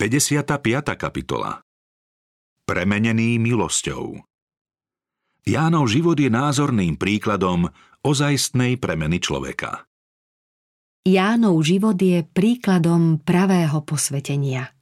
55. kapitola Premenený milosťou Jánov život je názorným príkladom ozajstnej premeny človeka. Jánov život je príkladom pravého posvetenia.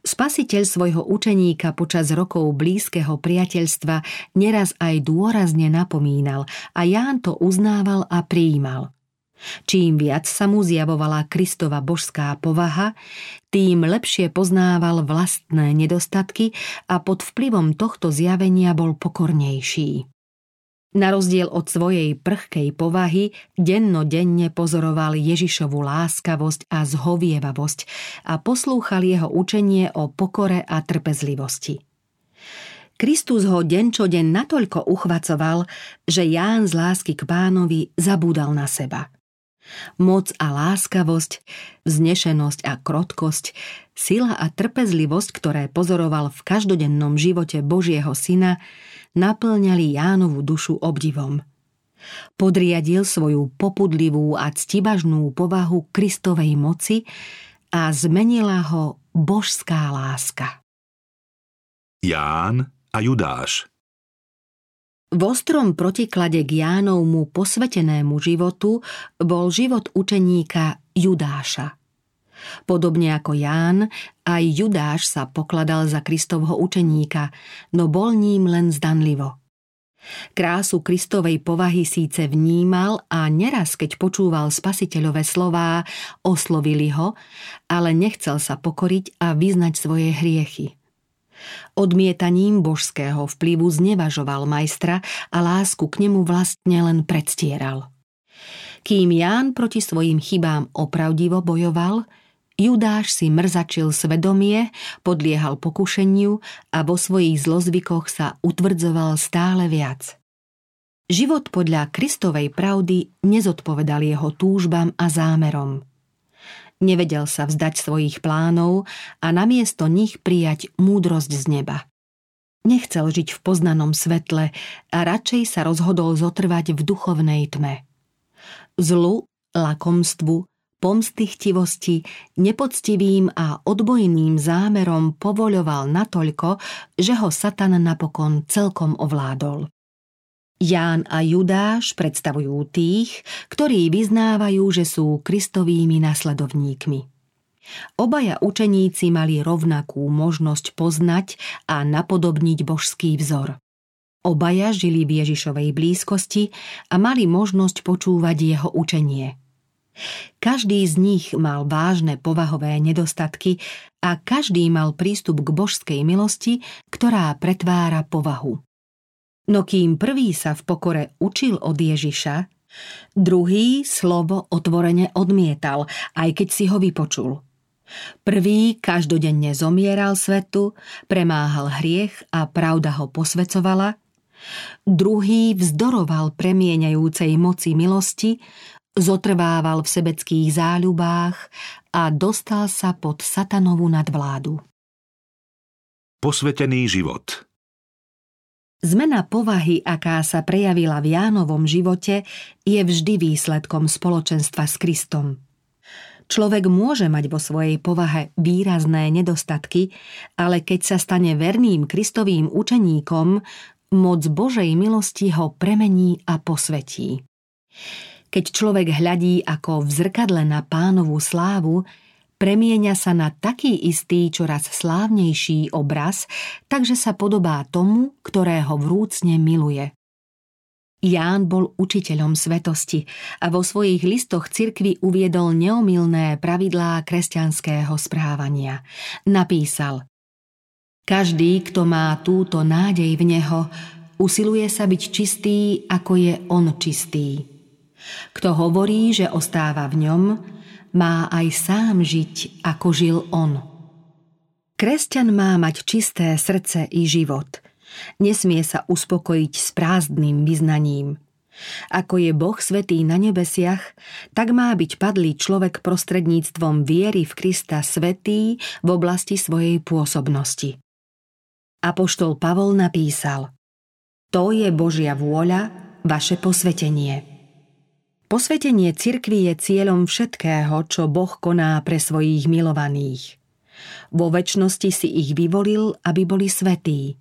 Spasiteľ svojho učeníka počas rokov blízkeho priateľstva neraz aj dôrazne napomínal a Ján to uznával a prijímal. Čím viac sa mu zjavovala Kristova božská povaha, tým lepšie poznával vlastné nedostatky a pod vplyvom tohto zjavenia bol pokornejší. Na rozdiel od svojej prchkej povahy, dennodenne pozoroval Ježišovu láskavosť a zhovievavosť a poslúchal jeho učenie o pokore a trpezlivosti. Kristus ho deň čo deň natoľko uchvacoval, že Ján z lásky k pánovi zabúdal na seba – Moc a láskavosť, vznešenosť a krotkosť, sila a trpezlivosť, ktoré pozoroval v každodennom živote Božieho syna, naplňali Jánovu dušu obdivom. Podriadil svoju popudlivú a ctibažnú povahu Kristovej moci a zmenila ho božská láska. Ján a Judáš v ostrom protiklade k Jánovmu posvetenému životu bol život učeníka Judáša. Podobne ako Ján, aj Judáš sa pokladal za Kristovho učeníka, no bol ním len zdanlivo. Krásu Kristovej povahy síce vnímal a neraz, keď počúval spasiteľové slová, oslovili ho, ale nechcel sa pokoriť a vyznať svoje hriechy. Odmietaním božského vplyvu znevažoval majstra a lásku k nemu vlastne len predstieral. Kým Ján proti svojim chybám opravdivo bojoval, Judáš si mrzačil svedomie, podliehal pokušeniu a vo svojich zlozvykoch sa utvrdzoval stále viac. Život podľa Kristovej pravdy nezodpovedal jeho túžbám a zámerom – Nevedel sa vzdať svojich plánov a namiesto nich prijať múdrosť z neba. Nechcel žiť v poznanom svetle a radšej sa rozhodol zotrvať v duchovnej tme. Zlu, lakomstvu, pomstychtivosti, nepoctivým a odbojným zámerom povoľoval natoľko, že ho Satan napokon celkom ovládol. Ján a Judáš predstavujú tých, ktorí vyznávajú, že sú Kristovými nasledovníkmi. Obaja učeníci mali rovnakú možnosť poznať a napodobniť božský vzor. Obaja žili v Ježišovej blízkosti a mali možnosť počúvať jeho učenie. Každý z nich mal vážne povahové nedostatky a každý mal prístup k božskej milosti, ktorá pretvára povahu. No kým prvý sa v pokore učil od Ježiša, druhý slovo otvorene odmietal, aj keď si ho vypočul. Prvý každodenne zomieral svetu, premáhal hriech a pravda ho posvecovala, druhý vzdoroval premieňajúcej moci milosti, zotrvával v sebeckých záľubách a dostal sa pod satanovú nadvládu. Posvetený život Zmena povahy, aká sa prejavila v Jánovom živote, je vždy výsledkom spoločenstva s Kristom. Človek môže mať vo svojej povahe výrazné nedostatky, ale keď sa stane verným Kristovým učeníkom, moc Božej milosti ho premení a posvetí. Keď človek hľadí ako v zrkadle na pánovú slávu, premieňa sa na taký istý, čoraz slávnejší obraz, takže sa podobá tomu, ktorého vrúcne miluje. Ján bol učiteľom svetosti a vo svojich listoch cirkvi uviedol neomilné pravidlá kresťanského správania. Napísal Každý, kto má túto nádej v neho, usiluje sa byť čistý, ako je on čistý. Kto hovorí, že ostáva v ňom, má aj sám žiť, ako žil on. Kresťan má mať čisté srdce i život. Nesmie sa uspokojiť s prázdnym vyznaním. Ako je Boh svetý na nebesiach, tak má byť padlý človek prostredníctvom viery v Krista svetý v oblasti svojej pôsobnosti. Apoštol Pavol napísal To je Božia vôľa, vaše posvetenie. Posvetenie cirkvi je cieľom všetkého, čo Boh koná pre svojich milovaných. Vo väčšnosti si ich vyvolil, aby boli svetí.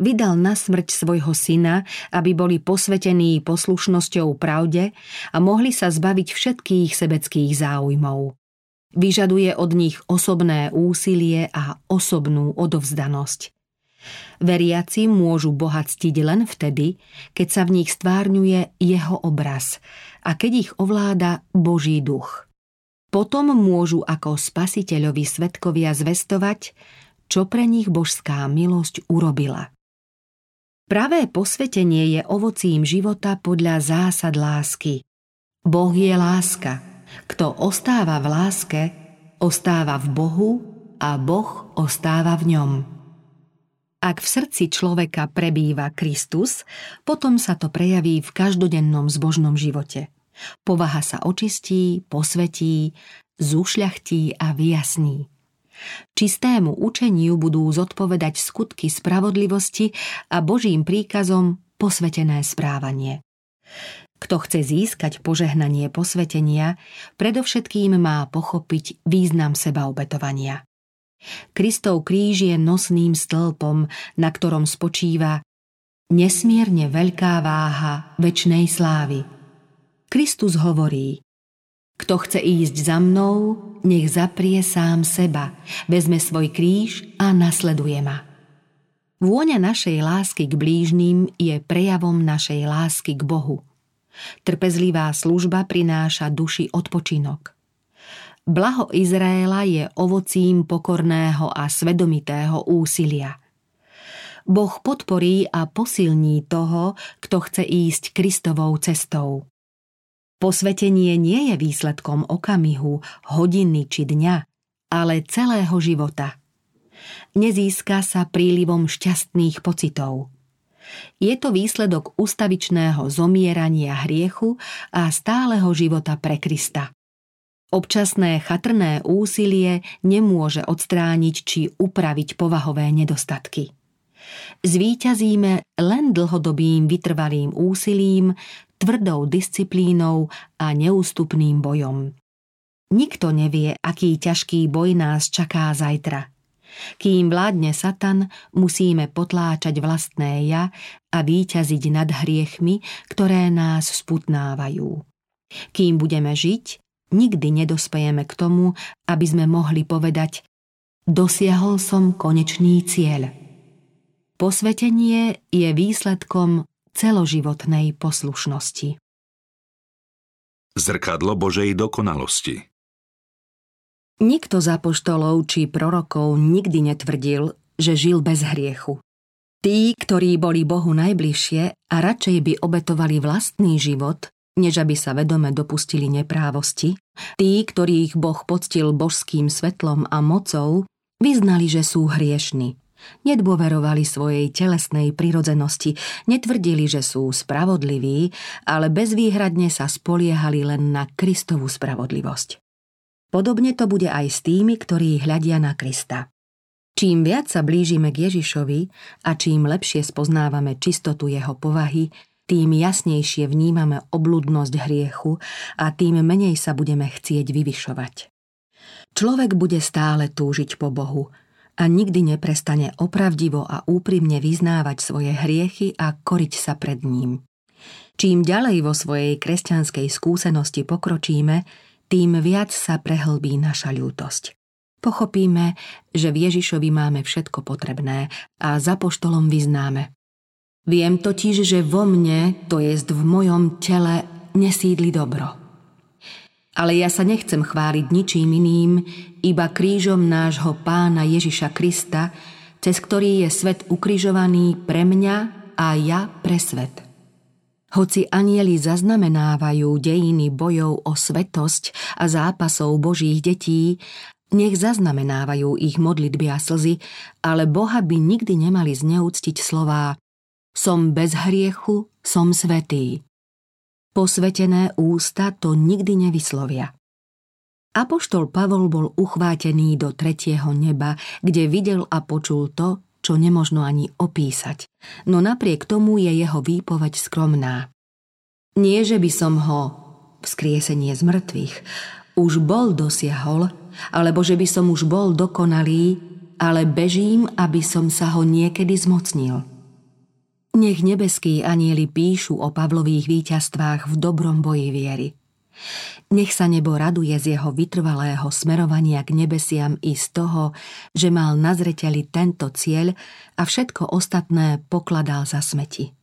Vydal na smrť svojho syna, aby boli posvetení poslušnosťou pravde a mohli sa zbaviť všetkých sebeckých záujmov. Vyžaduje od nich osobné úsilie a osobnú odovzdanosť. Veriaci môžu Boha ctiť len vtedy, keď sa v nich stvárňuje jeho obraz a keď ich ovláda Boží duch. Potom môžu ako spasiteľovi svetkovia zvestovať, čo pre nich božská milosť urobila. Pravé posvetenie je ovocím života podľa zásad lásky. Boh je láska. Kto ostáva v láske, ostáva v Bohu a Boh ostáva v ňom. Ak v srdci človeka prebýva Kristus, potom sa to prejaví v každodennom zbožnom živote. Povaha sa očistí, posvetí, zušľachtí a vyjasní. Čistému učeniu budú zodpovedať skutky spravodlivosti a Božím príkazom posvetené správanie. Kto chce získať požehnanie posvetenia, predovšetkým má pochopiť význam sebaobetovania. Kristov kríž je nosným stĺpom, na ktorom spočíva nesmierne veľká váha väčšnej slávy. Kristus hovorí kto chce ísť za mnou, nech zaprie sám seba, vezme svoj kríž a nasleduje ma. Vôňa našej lásky k blížnym je prejavom našej lásky k Bohu. Trpezlivá služba prináša duši odpočinok. Blaho Izraela je ovocím pokorného a svedomitého úsilia. Boh podporí a posilní toho, kto chce ísť Kristovou cestou. Posvetenie nie je výsledkom okamihu, hodiny či dňa, ale celého života. Nezíska sa prílivom šťastných pocitov. Je to výsledok ustavičného zomierania hriechu a stáleho života pre Krista. Občasné chatrné úsilie nemôže odstrániť či upraviť povahové nedostatky. Zvíťazíme len dlhodobým vytrvalým úsilím, tvrdou disciplínou a neústupným bojom. Nikto nevie, aký ťažký boj nás čaká zajtra. Kým vládne Satan, musíme potláčať vlastné ja a výťaziť nad hriechmi, ktoré nás sputnávajú. Kým budeme žiť, nikdy nedospejeme k tomu, aby sme mohli povedať dosiahol som konečný cieľ. Posvetenie je výsledkom celoživotnej poslušnosti. Zrkadlo Božej dokonalosti Nikto z apoštolov či prorokov nikdy netvrdil, že žil bez hriechu. Tí, ktorí boli Bohu najbližšie a radšej by obetovali vlastný život, než aby sa vedome dopustili neprávosti, tí, ktorých Boh poctil božským svetlom a mocou, vyznali, že sú hriešni Nedôverovali svojej telesnej prirodzenosti, netvrdili, že sú spravodliví, ale bezvýhradne sa spoliehali len na Kristovú spravodlivosť. Podobne to bude aj s tými, ktorí hľadia na Krista. Čím viac sa blížime k Ježišovi a čím lepšie spoznávame čistotu jeho povahy, tým jasnejšie vnímame obludnosť hriechu a tým menej sa budeme chcieť vyvyšovať. Človek bude stále túžiť po Bohu, a nikdy neprestane opravdivo a úprimne vyznávať svoje hriechy a koriť sa pred ním. Čím ďalej vo svojej kresťanskej skúsenosti pokročíme, tým viac sa prehlbí naša ľútosť. Pochopíme, že v Ježišovi máme všetko potrebné a za poštolom vyznáme. Viem totiž, že vo mne, to jest v mojom tele, nesídli dobro. Ale ja sa nechcem chváliť ničím iným, iba krížom nášho pána Ježiša Krista, cez ktorý je svet ukrižovaný pre mňa a ja pre svet. Hoci anieli zaznamenávajú dejiny bojov o svetosť a zápasov Božích detí, nech zaznamenávajú ich modlitby a slzy, ale Boha by nikdy nemali zneúctiť slová Som bez hriechu, som svetý. Posvetené ústa to nikdy nevyslovia. Apoštol Pavol bol uchvátený do tretieho neba, kde videl a počul to, čo nemožno ani opísať, no napriek tomu je jeho výpoveď skromná. Nie, že by som ho, vzkriesenie z mŕtvych, už bol dosiahol, alebo že by som už bol dokonalý, ale bežím, aby som sa ho niekedy zmocnil. Nech nebeskí anieli píšu o Pavlových víťazstvách v dobrom boji viery. Nech sa nebo raduje z jeho vytrvalého smerovania k nebesiam i z toho, že mal na zreteli tento cieľ a všetko ostatné pokladal za smeti.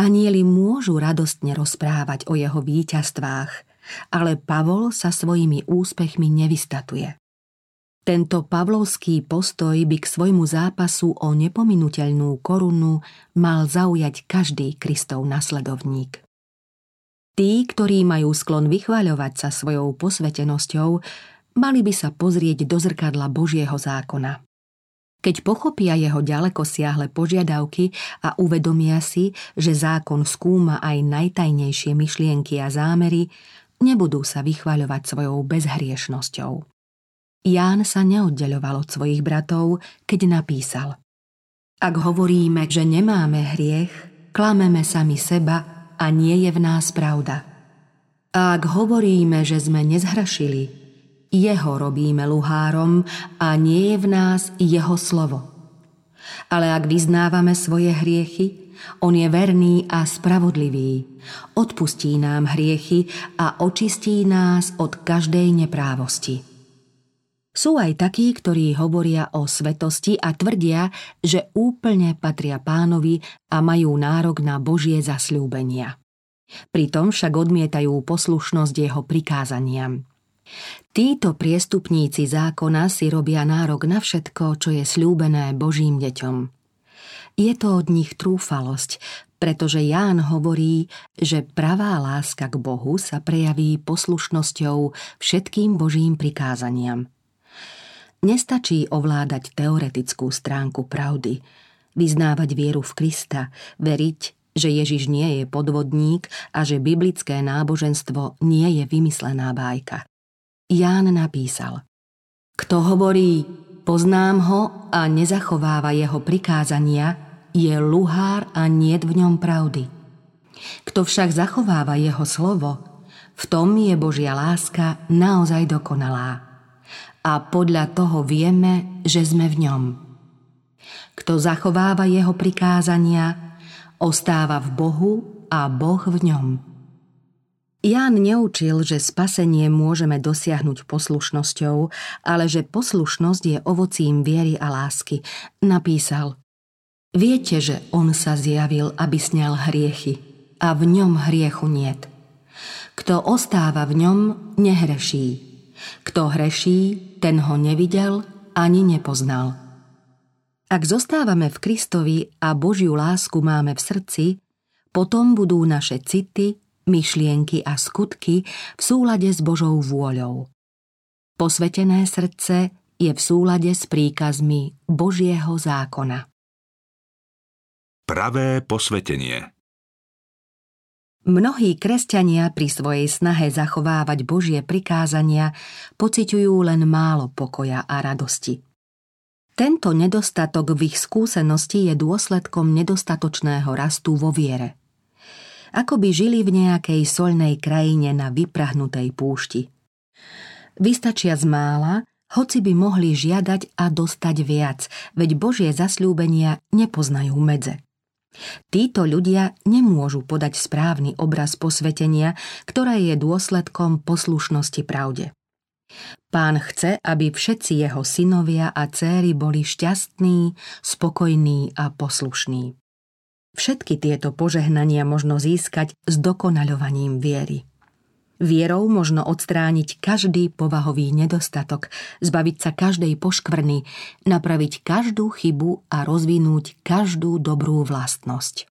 Anieli môžu radostne rozprávať o jeho víťazstvách, ale Pavol sa svojimi úspechmi nevystatuje. Tento pavlovský postoj by k svojmu zápasu o nepominuteľnú korunu mal zaujať každý Kristov nasledovník. Tí, ktorí majú sklon vychváľovať sa svojou posvetenosťou, mali by sa pozrieť do zrkadla Božieho zákona. Keď pochopia jeho ďaleko siahle požiadavky a uvedomia si, že zákon skúma aj najtajnejšie myšlienky a zámery, nebudú sa vychváľovať svojou bezhriešnosťou. Ján sa neoddeľoval od svojich bratov, keď napísal Ak hovoríme, že nemáme hriech, klameme sami seba a nie je v nás pravda. A ak hovoríme, že sme nezhrašili, jeho robíme luhárom a nie je v nás jeho slovo. Ale ak vyznávame svoje hriechy, on je verný a spravodlivý. Odpustí nám hriechy a očistí nás od každej neprávosti. Sú aj takí, ktorí hovoria o svetosti a tvrdia, že úplne patria pánovi a majú nárok na Božie zasľúbenia. Pritom však odmietajú poslušnosť jeho prikázaniam. Títo priestupníci zákona si robia nárok na všetko, čo je slúbené Božím deťom. Je to od nich trúfalosť, pretože Ján hovorí, že pravá láska k Bohu sa prejaví poslušnosťou všetkým Božím prikázaniam – Nestačí ovládať teoretickú stránku pravdy, vyznávať vieru v Krista, veriť, že Ježiš nie je podvodník a že biblické náboženstvo nie je vymyslená bájka. Ján napísal Kto hovorí, poznám ho a nezachováva jeho prikázania, je luhár a nie v ňom pravdy. Kto však zachováva jeho slovo, v tom je Božia láska naozaj dokonalá a podľa toho vieme, že sme v ňom. Kto zachováva jeho prikázania, ostáva v Bohu a Boh v ňom. Ján neučil, že spasenie môžeme dosiahnuť poslušnosťou, ale že poslušnosť je ovocím viery a lásky. Napísal Viete, že on sa zjavil, aby sňal hriechy a v ňom hriechu niet. Kto ostáva v ňom, nehreší. Kto hreší, ten ho nevidel ani nepoznal. Ak zostávame v Kristovi a Božiu lásku máme v srdci, potom budú naše city, myšlienky a skutky v súlade s Božou vôľou. Posvetené srdce je v súlade s príkazmi Božieho zákona. Pravé posvetenie Mnohí kresťania pri svojej snahe zachovávať Božie prikázania pociťujú len málo pokoja a radosti. Tento nedostatok v ich skúsenosti je dôsledkom nedostatočného rastu vo viere. Ako by žili v nejakej solnej krajine na vyprahnutej púšti. Vystačia z mála, hoci by mohli žiadať a dostať viac, veď Božie zasľúbenia nepoznajú medze. Títo ľudia nemôžu podať správny obraz posvetenia, ktoré je dôsledkom poslušnosti pravde. Pán chce, aby všetci jeho synovia a céry boli šťastní, spokojní a poslušní. Všetky tieto požehnania možno získať s dokonaľovaním viery. Vierou možno odstrániť každý povahový nedostatok, zbaviť sa každej poškvrny, napraviť každú chybu a rozvinúť každú dobrú vlastnosť.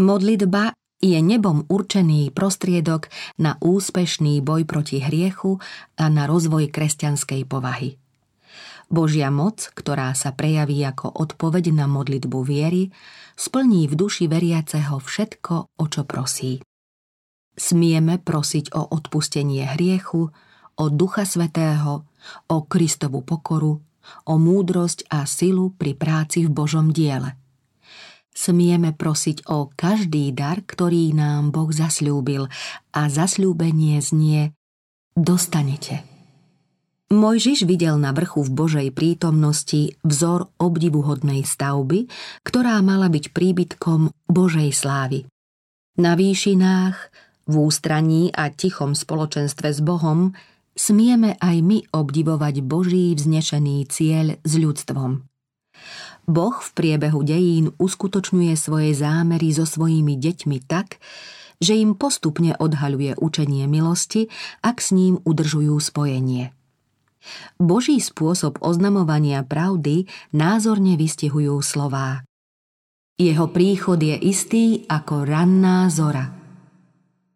Modlitba je nebom určený prostriedok na úspešný boj proti hriechu a na rozvoj kresťanskej povahy. Božia moc, ktorá sa prejaví ako odpoveď na modlitbu viery, splní v duši veriaceho všetko, o čo prosí. Smieme prosiť o odpustenie hriechu, o Ducha Svetého, o Kristovu pokoru, o múdrosť a silu pri práci v Božom diele. Smieme prosiť o každý dar, ktorý nám Boh zasľúbil a zasľúbenie znie dostanete. Mojžiš videl na vrchu v Božej prítomnosti vzor obdivuhodnej stavby, ktorá mala byť príbytkom Božej slávy. Na výšinách, v ústraní a tichom spoločenstve s Bohom smieme aj my obdivovať Boží vznešený cieľ s ľudstvom. Boh v priebehu dejín uskutočňuje svoje zámery so svojimi deťmi tak, že im postupne odhaľuje učenie milosti, ak s ním udržujú spojenie. Boží spôsob oznamovania pravdy názorne vystihujú slová. Jeho príchod je istý ako ranná zora.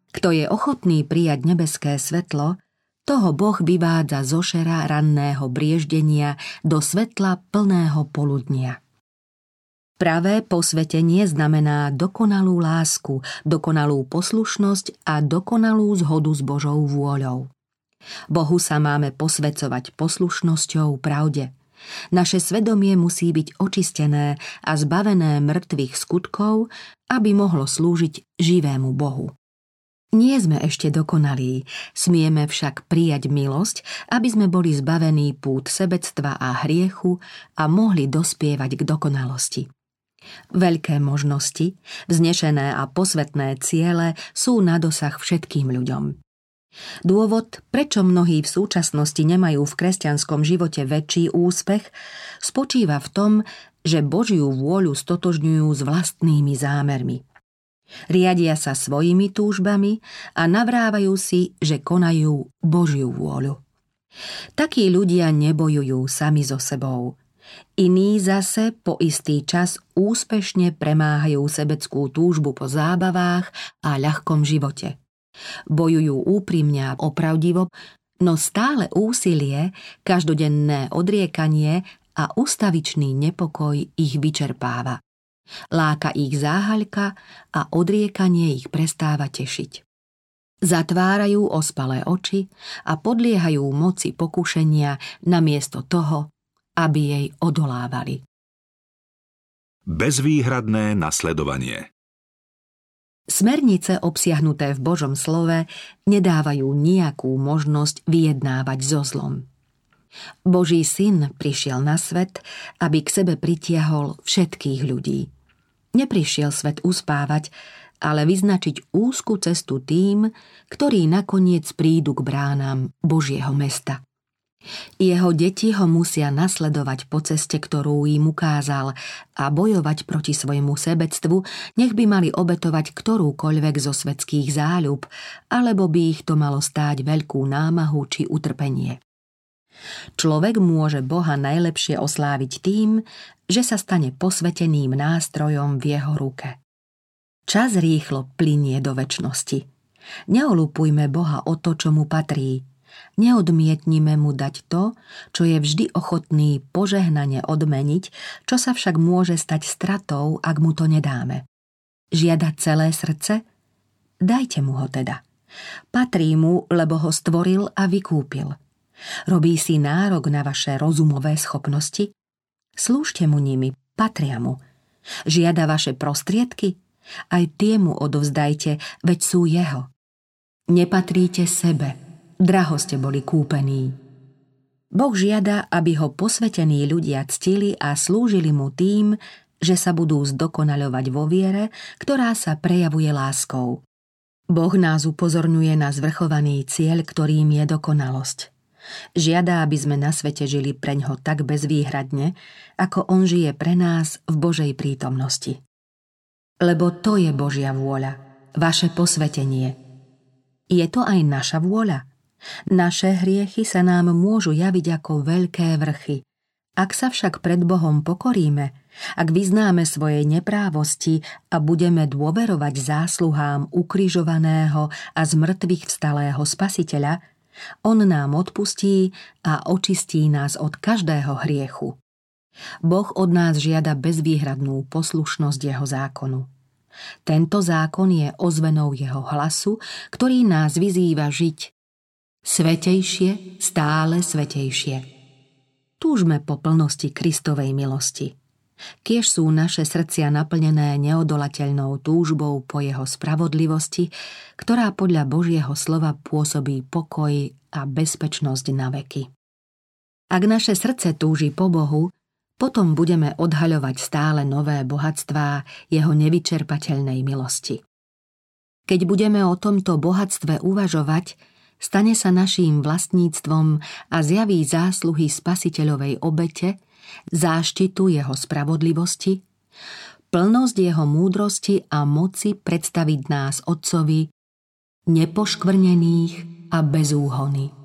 Kto je ochotný prijať nebeské svetlo, toho Boh vyvádza zo šera ranného brieždenia do svetla plného poludnia. Pravé posvetenie znamená dokonalú lásku, dokonalú poslušnosť a dokonalú zhodu s Božou vôľou. Bohu sa máme posvedcovať poslušnosťou pravde. Naše svedomie musí byť očistené a zbavené mŕtvych skutkov, aby mohlo slúžiť živému Bohu. Nie sme ešte dokonalí, smieme však prijať milosť, aby sme boli zbavení pút sebectva a hriechu a mohli dospievať k dokonalosti. Veľké možnosti, vznešené a posvetné ciele sú na dosah všetkým ľuďom. Dôvod, prečo mnohí v súčasnosti nemajú v kresťanskom živote väčší úspech, spočíva v tom, že Božiu vôľu stotožňujú s vlastnými zámermi – Riadia sa svojimi túžbami a navrávajú si, že konajú Božiu vôľu. Takí ľudia nebojujú sami so sebou. Iní zase po istý čas úspešne premáhajú sebeckú túžbu po zábavách a ľahkom živote. Bojujú úprimne a opravdivo, no stále úsilie, každodenné odriekanie a ustavičný nepokoj ich vyčerpáva. Láka ich záhaľka a odriekanie ich prestáva tešiť. Zatvárajú ospalé oči a podliehajú moci pokušenia namiesto toho, aby jej odolávali. Bezvýhradné nasledovanie Smernice obsiahnuté v Božom slove nedávajú nejakú možnosť vyjednávať so zlom. Boží syn prišiel na svet, aby k sebe pritiahol všetkých ľudí. Neprišiel svet uspávať, ale vyznačiť úzku cestu tým, ktorí nakoniec prídu k bránam Božieho mesta. Jeho deti ho musia nasledovať po ceste, ktorú im ukázal a bojovať proti svojmu sebectvu, nech by mali obetovať ktorúkoľvek zo svetských záľub, alebo by ich to malo stáť veľkú námahu či utrpenie. Človek môže Boha najlepšie osláviť tým, že sa stane posveteným nástrojom v jeho ruke. Čas rýchlo plinie do väčšnosti. Neolupujme Boha o to, čo mu patrí. Neodmietnime mu dať to, čo je vždy ochotný požehnane odmeniť, čo sa však môže stať stratou, ak mu to nedáme. Žiada celé srdce? Dajte mu ho teda. Patrí mu, lebo ho stvoril a vykúpil. Robí si nárok na vaše rozumové schopnosti? Slúžte mu nimi, patria mu. Žiada vaše prostriedky? Aj tie mu odovzdajte, veď sú jeho. Nepatríte sebe, draho ste boli kúpení. Boh žiada, aby ho posvetení ľudia ctili a slúžili mu tým, že sa budú zdokonaľovať vo viere, ktorá sa prejavuje láskou. Boh nás upozorňuje na zvrchovaný cieľ, ktorým je dokonalosť. Žiada, aby sme na svete žili preňho tak bezvýhradne, ako on žije pre nás v Božej prítomnosti. Lebo to je Božia vôľa, vaše posvetenie. Je to aj naša vôľa. Naše hriechy sa nám môžu javiť ako veľké vrchy. Ak sa však pred Bohom pokoríme, ak vyznáme svoje neprávosti a budeme dôverovať zásluhám ukrižovaného a z mŕtvych vstalého spasiteľa, on nám odpustí a očistí nás od každého hriechu. Boh od nás žiada bezvýhradnú poslušnosť jeho zákonu. Tento zákon je ozvenou jeho hlasu, ktorý nás vyzýva žiť svetejšie, stále svetejšie. Túžme po plnosti Kristovej milosti. Kiež sú naše srdcia naplnené neodolateľnou túžbou po jeho spravodlivosti, ktorá podľa Božieho slova pôsobí pokoj a bezpečnosť na veky. Ak naše srdce túži po Bohu, potom budeme odhaľovať stále nové bohatstvá jeho nevyčerpateľnej milosti. Keď budeme o tomto bohatstve uvažovať, stane sa naším vlastníctvom a zjaví zásluhy spasiteľovej obete, záštitu jeho spravodlivosti, plnosť jeho múdrosti a moci predstaviť nás Otcovi, nepoškvrnených a bez úhony.